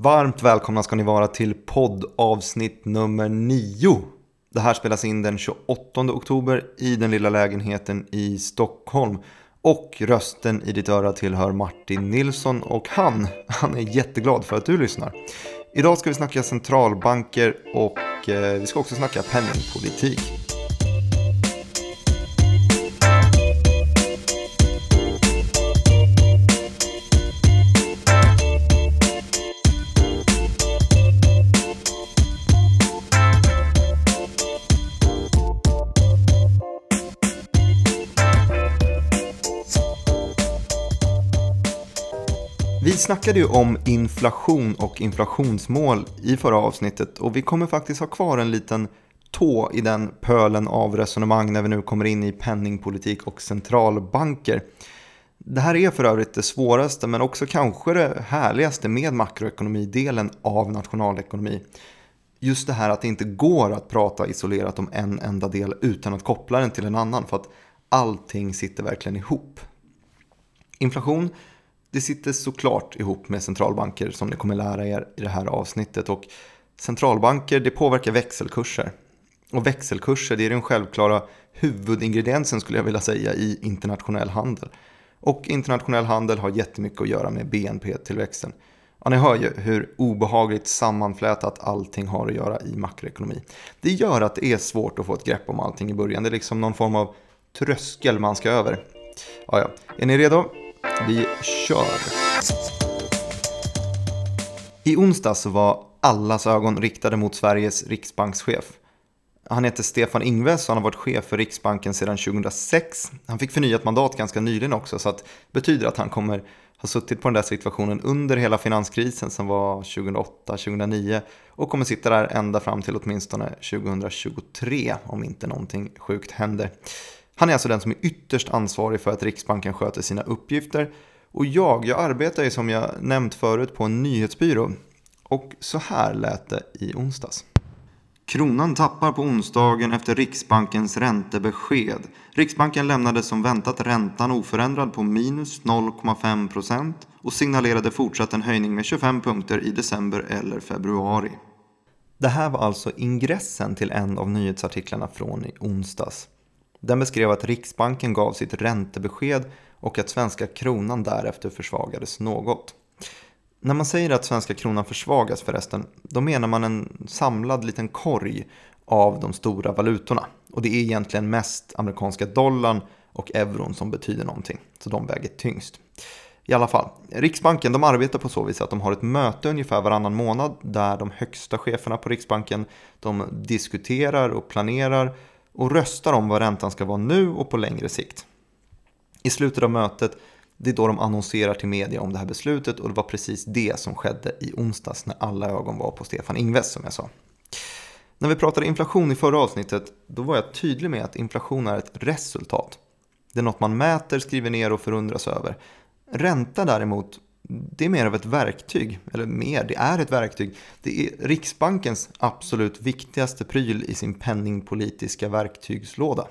Varmt välkomna ska ni vara till poddavsnitt nummer 9. Det här spelas in den 28 oktober i den lilla lägenheten i Stockholm. Och rösten i ditt öra tillhör Martin Nilsson och han, han är jätteglad för att du lyssnar. Idag ska vi snacka centralbanker och eh, vi ska också snacka penningpolitik. Vi snackade ju om inflation och inflationsmål i förra avsnittet och vi kommer faktiskt ha kvar en liten tå i den pölen av resonemang när vi nu kommer in i penningpolitik och centralbanker. Det här är för övrigt det svåraste men också kanske det härligaste med makroekonomidelen av nationalekonomi. Just det här att det inte går att prata isolerat om en enda del utan att koppla den till en annan för att allting sitter verkligen ihop. Inflation det sitter såklart ihop med centralbanker som ni kommer lära er i det här avsnittet. Och centralbanker det påverkar växelkurser. Och växelkurser det är den självklara huvudingrediensen skulle jag vilja säga i internationell handel. Och internationell handel har jättemycket att göra med BNP-tillväxten. Ja, ni hör ju hur obehagligt sammanflätat allting har att göra i makroekonomi. Det gör att det är svårt att få ett grepp om allting i början. Det är liksom någon form av tröskel man ska över. Ja, ja. Är ni redo? Vi kör! I onsdags var allas ögon riktade mot Sveriges riksbankschef. Han heter Stefan Ingves och han har varit chef för Riksbanken sedan 2006. Han fick förnyat mandat ganska nyligen också så det betyder att han kommer ha suttit på den där situationen under hela finanskrisen som var 2008-2009 och kommer sitta där ända fram till åtminstone 2023 om inte någonting sjukt händer. Han är alltså den som är ytterst ansvarig för att Riksbanken sköter sina uppgifter. Och jag, jag arbetar ju som jag nämnt förut på en nyhetsbyrå. Och så här lät det i onsdags. Kronan tappar på onsdagen efter Riksbankens räntebesked. Riksbanken lämnade som väntat räntan oförändrad på minus 0,5 procent och signalerade fortsatt en höjning med 25 punkter i december eller februari. Det här var alltså ingressen till en av nyhetsartiklarna från i onsdags. Den beskrev att Riksbanken gav sitt räntebesked och att svenska kronan därefter försvagades något. När man säger att svenska kronan försvagas förresten, då menar man en samlad liten korg av de stora valutorna. Och det är egentligen mest amerikanska dollarn och euron som betyder någonting, så de väger tyngst. I alla fall, Riksbanken de arbetar på så vis att de har ett möte ungefär varannan månad där de högsta cheferna på Riksbanken de diskuterar och planerar och röstar om vad räntan ska vara nu och på längre sikt. I slutet av mötet, det är då de annonserar till media om det här beslutet och det var precis det som skedde i onsdags när alla ögon var på Stefan Ingves som jag sa. När vi pratade inflation i förra avsnittet, då var jag tydlig med att inflation är ett resultat. Det är något man mäter, skriver ner och förundras över. Ränta däremot, det är mer av ett verktyg, eller mer, det är ett verktyg. Det är Riksbankens absolut viktigaste pryl i sin penningpolitiska verktygslåda.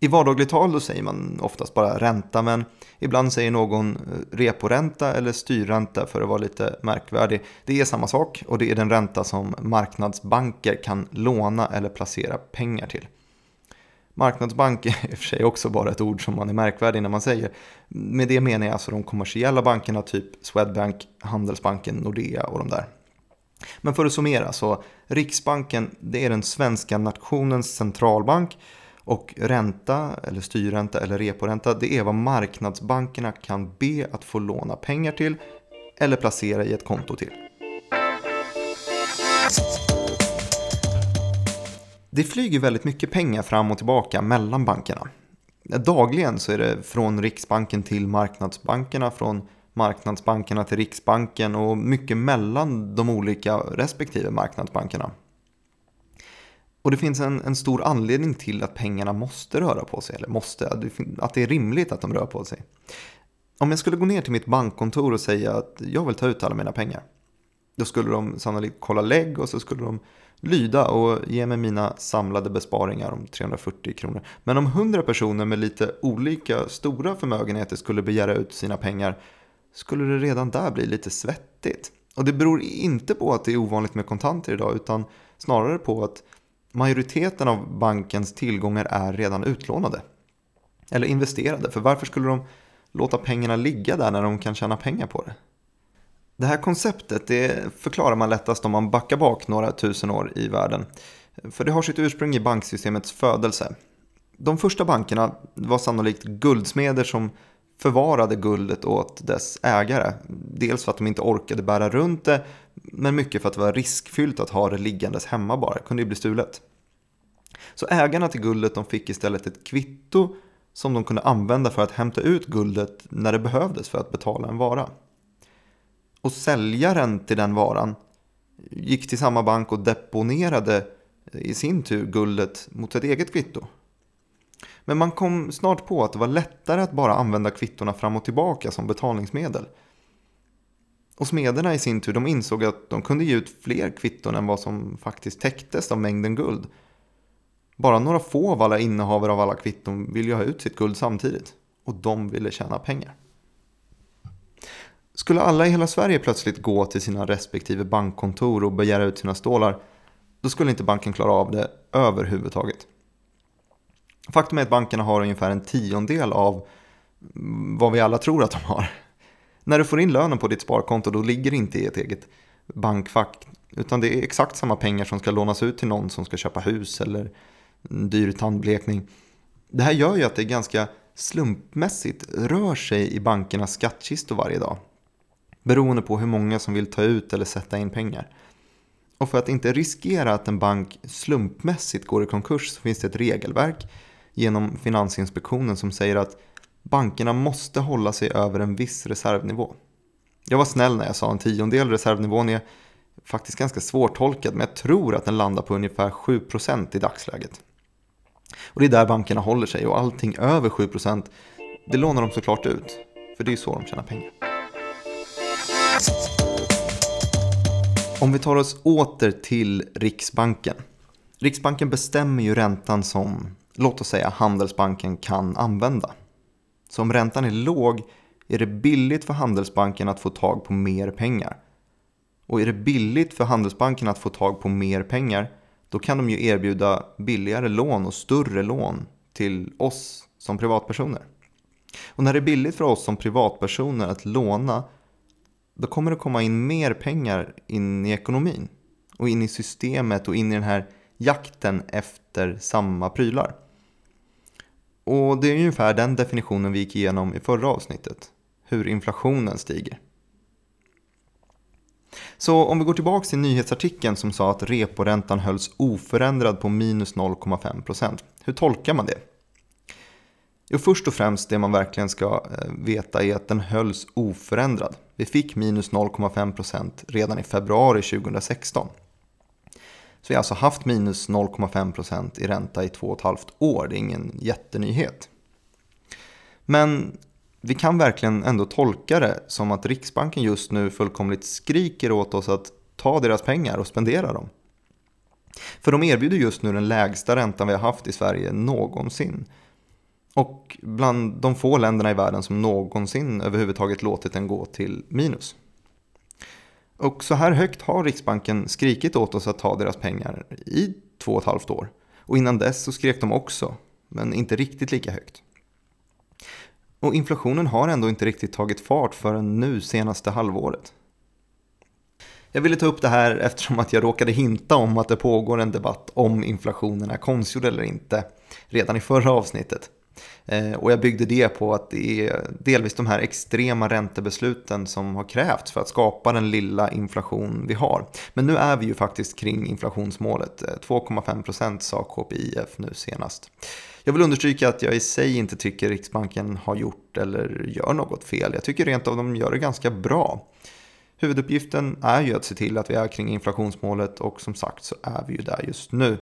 I vardagligt tal då säger man oftast bara ränta, men ibland säger någon eh, reporänta eller styrränta för att vara lite märkvärdig. Det är samma sak och det är den ränta som marknadsbanker kan låna eller placera pengar till. Marknadsbank är i och för sig också bara ett ord som man är märkvärdig när man säger. Med det menar jag alltså de kommersiella bankerna typ Swedbank, Handelsbanken, Nordea och de där. Men för att summera så Riksbanken det är den svenska nationens centralbank och ränta eller styrränta eller reporänta det är vad marknadsbankerna kan be att få låna pengar till eller placera i ett konto till. Det flyger väldigt mycket pengar fram och tillbaka mellan bankerna. Dagligen så är det från Riksbanken till marknadsbankerna, från marknadsbankerna till Riksbanken och mycket mellan de olika respektive marknadsbankerna. Och det finns en, en stor anledning till att pengarna måste röra på sig, eller måste, att det är rimligt att de rör på sig. Om jag skulle gå ner till mitt bankkontor och säga att jag vill ta ut alla mina pengar, då skulle de sannolikt kolla lägg och så skulle de lyda och ge mig mina samlade besparingar om 340 kronor. Men om 100 personer med lite olika stora förmögenheter skulle begära ut sina pengar skulle det redan där bli lite svettigt. Och det beror inte på att det är ovanligt med kontanter idag utan snarare på att majoriteten av bankens tillgångar är redan utlånade. Eller investerade, för varför skulle de låta pengarna ligga där när de kan tjäna pengar på det? Det här konceptet det förklarar man lättast om man backar bak några tusen år i världen. För det har sitt ursprung i banksystemets födelse. De första bankerna var sannolikt guldsmeder som förvarade guldet åt dess ägare. Dels för att de inte orkade bära runt det, men mycket för att det var riskfyllt att ha det liggandes hemma bara. Det kunde ju bli stulet. Så ägarna till guldet de fick istället ett kvitto som de kunde använda för att hämta ut guldet när det behövdes för att betala en vara. Och säljaren till den varan gick till samma bank och deponerade eh, i sin tur guldet mot ett eget kvitto. Men man kom snart på att det var lättare att bara använda kvittorna fram och tillbaka som betalningsmedel. Och smederna i sin tur de insåg att de kunde ge ut fler kvitton än vad som faktiskt täcktes av mängden guld. Bara några få av alla innehavare av alla kvitton ville ju ha ut sitt guld samtidigt. Och de ville tjäna pengar. Skulle alla i hela Sverige plötsligt gå till sina respektive bankkontor och begära ut sina stålar, då skulle inte banken klara av det överhuvudtaget. Faktum är att bankerna har ungefär en tiondel av mm, vad vi alla tror att de har. När du får in lönen på ditt sparkonto då ligger det inte i ett eget bankfack. Utan det är exakt samma pengar som ska lånas ut till någon som ska köpa hus eller en dyr tandblekning. Det här gör ju att det ganska slumpmässigt rör sig i bankernas skattkistor varje dag. Beroende på hur många som vill ta ut eller sätta in pengar. Och för att inte riskera att en bank slumpmässigt går i konkurs så finns det ett regelverk genom Finansinspektionen som säger att bankerna måste hålla sig över en viss reservnivå. Jag var snäll när jag sa en tiondel. Reservnivån är faktiskt ganska svårtolkad men jag tror att den landar på ungefär 7% i dagsläget. Och det är där bankerna håller sig och allting över 7% det lånar de såklart ut. För det är så de tjänar pengar. Om vi tar oss åter till Riksbanken. Riksbanken bestämmer ju räntan som, låt oss säga, Handelsbanken kan använda. Så om räntan är låg är det billigt för Handelsbanken att få tag på mer pengar. Och är det billigt för Handelsbanken att få tag på mer pengar, då kan de ju erbjuda billigare lån och större lån till oss som privatpersoner. Och när det är billigt för oss som privatpersoner att låna, då kommer det komma in mer pengar in i ekonomin. Och in i systemet och in i den här jakten efter samma prylar. Och det är ungefär den definitionen vi gick igenom i förra avsnittet. Hur inflationen stiger. Så om vi går tillbaka till nyhetsartikeln som sa att reporäntan hölls oförändrad på minus 0,5 procent. Hur tolkar man det? Jo, först och främst det man verkligen ska eh, veta är att den hölls oförändrad. Vi fick minus 0,5% redan i februari 2016. Så vi har alltså haft minus 0,5% i ränta i två och ett halvt år. Det är ingen jättenyhet. Men vi kan verkligen ändå tolka det som att Riksbanken just nu fullkomligt skriker åt oss att ta deras pengar och spendera dem. För de erbjuder just nu den lägsta räntan vi har haft i Sverige någonsin. Och bland de få länderna i världen som någonsin överhuvudtaget låtit den gå till minus. Och så här högt har Riksbanken skrikit åt oss att ta deras pengar i två och ett halvt år. Och innan dess så skrek de också, men inte riktigt lika högt. Och inflationen har ändå inte riktigt tagit fart förrän nu senaste halvåret. Jag ville ta upp det här eftersom att jag råkade hinta om att det pågår en debatt om inflationen är konstgjord eller inte redan i förra avsnittet. Eh, och jag byggde det på att det är delvis de här extrema räntebesluten som har krävts för att skapa den lilla inflation vi har. Men nu är vi ju faktiskt kring inflationsmålet. Eh, 2,5% sa KPIF nu senast. Jag vill understryka att jag i sig inte tycker Riksbanken har gjort eller gör något fel. Jag tycker rent av de gör det ganska bra. Huvuduppgiften är ju att se till att vi är kring inflationsmålet och som sagt så är vi ju där just nu.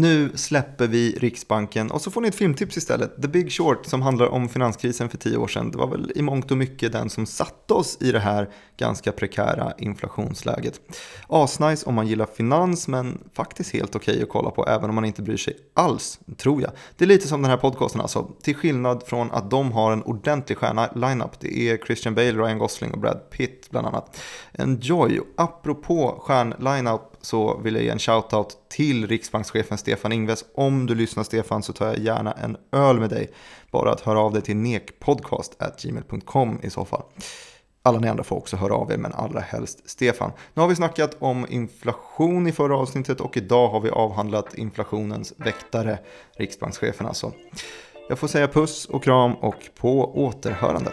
Nu släpper vi Riksbanken och så får ni ett filmtips istället. The Big Short som handlar om finanskrisen för tio år sedan. Det var väl i mångt och mycket den som satte oss i det här ganska prekära inflationsläget. Asnice om man gillar finans men faktiskt helt okej okay att kolla på även om man inte bryr sig alls, tror jag. Det är lite som den här podcasten alltså. Till skillnad från att de har en ordentlig stjärna-lineup. Det är Christian Bale, Ryan Gosling och Brad Pitt bland annat. Enjoy! Apropå stjärn-lineup så vill jag ge en shoutout till riksbankschefen Stefan Ingves. Om du lyssnar Stefan så tar jag gärna en öl med dig. Bara att höra av dig till nekpodcast.gmail.com i så fall. Alla ni andra får också höra av er, men allra helst Stefan. Nu har vi snackat om inflation i förra avsnittet och idag har vi avhandlat inflationens väktare, riksbankschefen alltså. Jag får säga puss och kram och på återhörande.